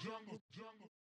jungle, jungle.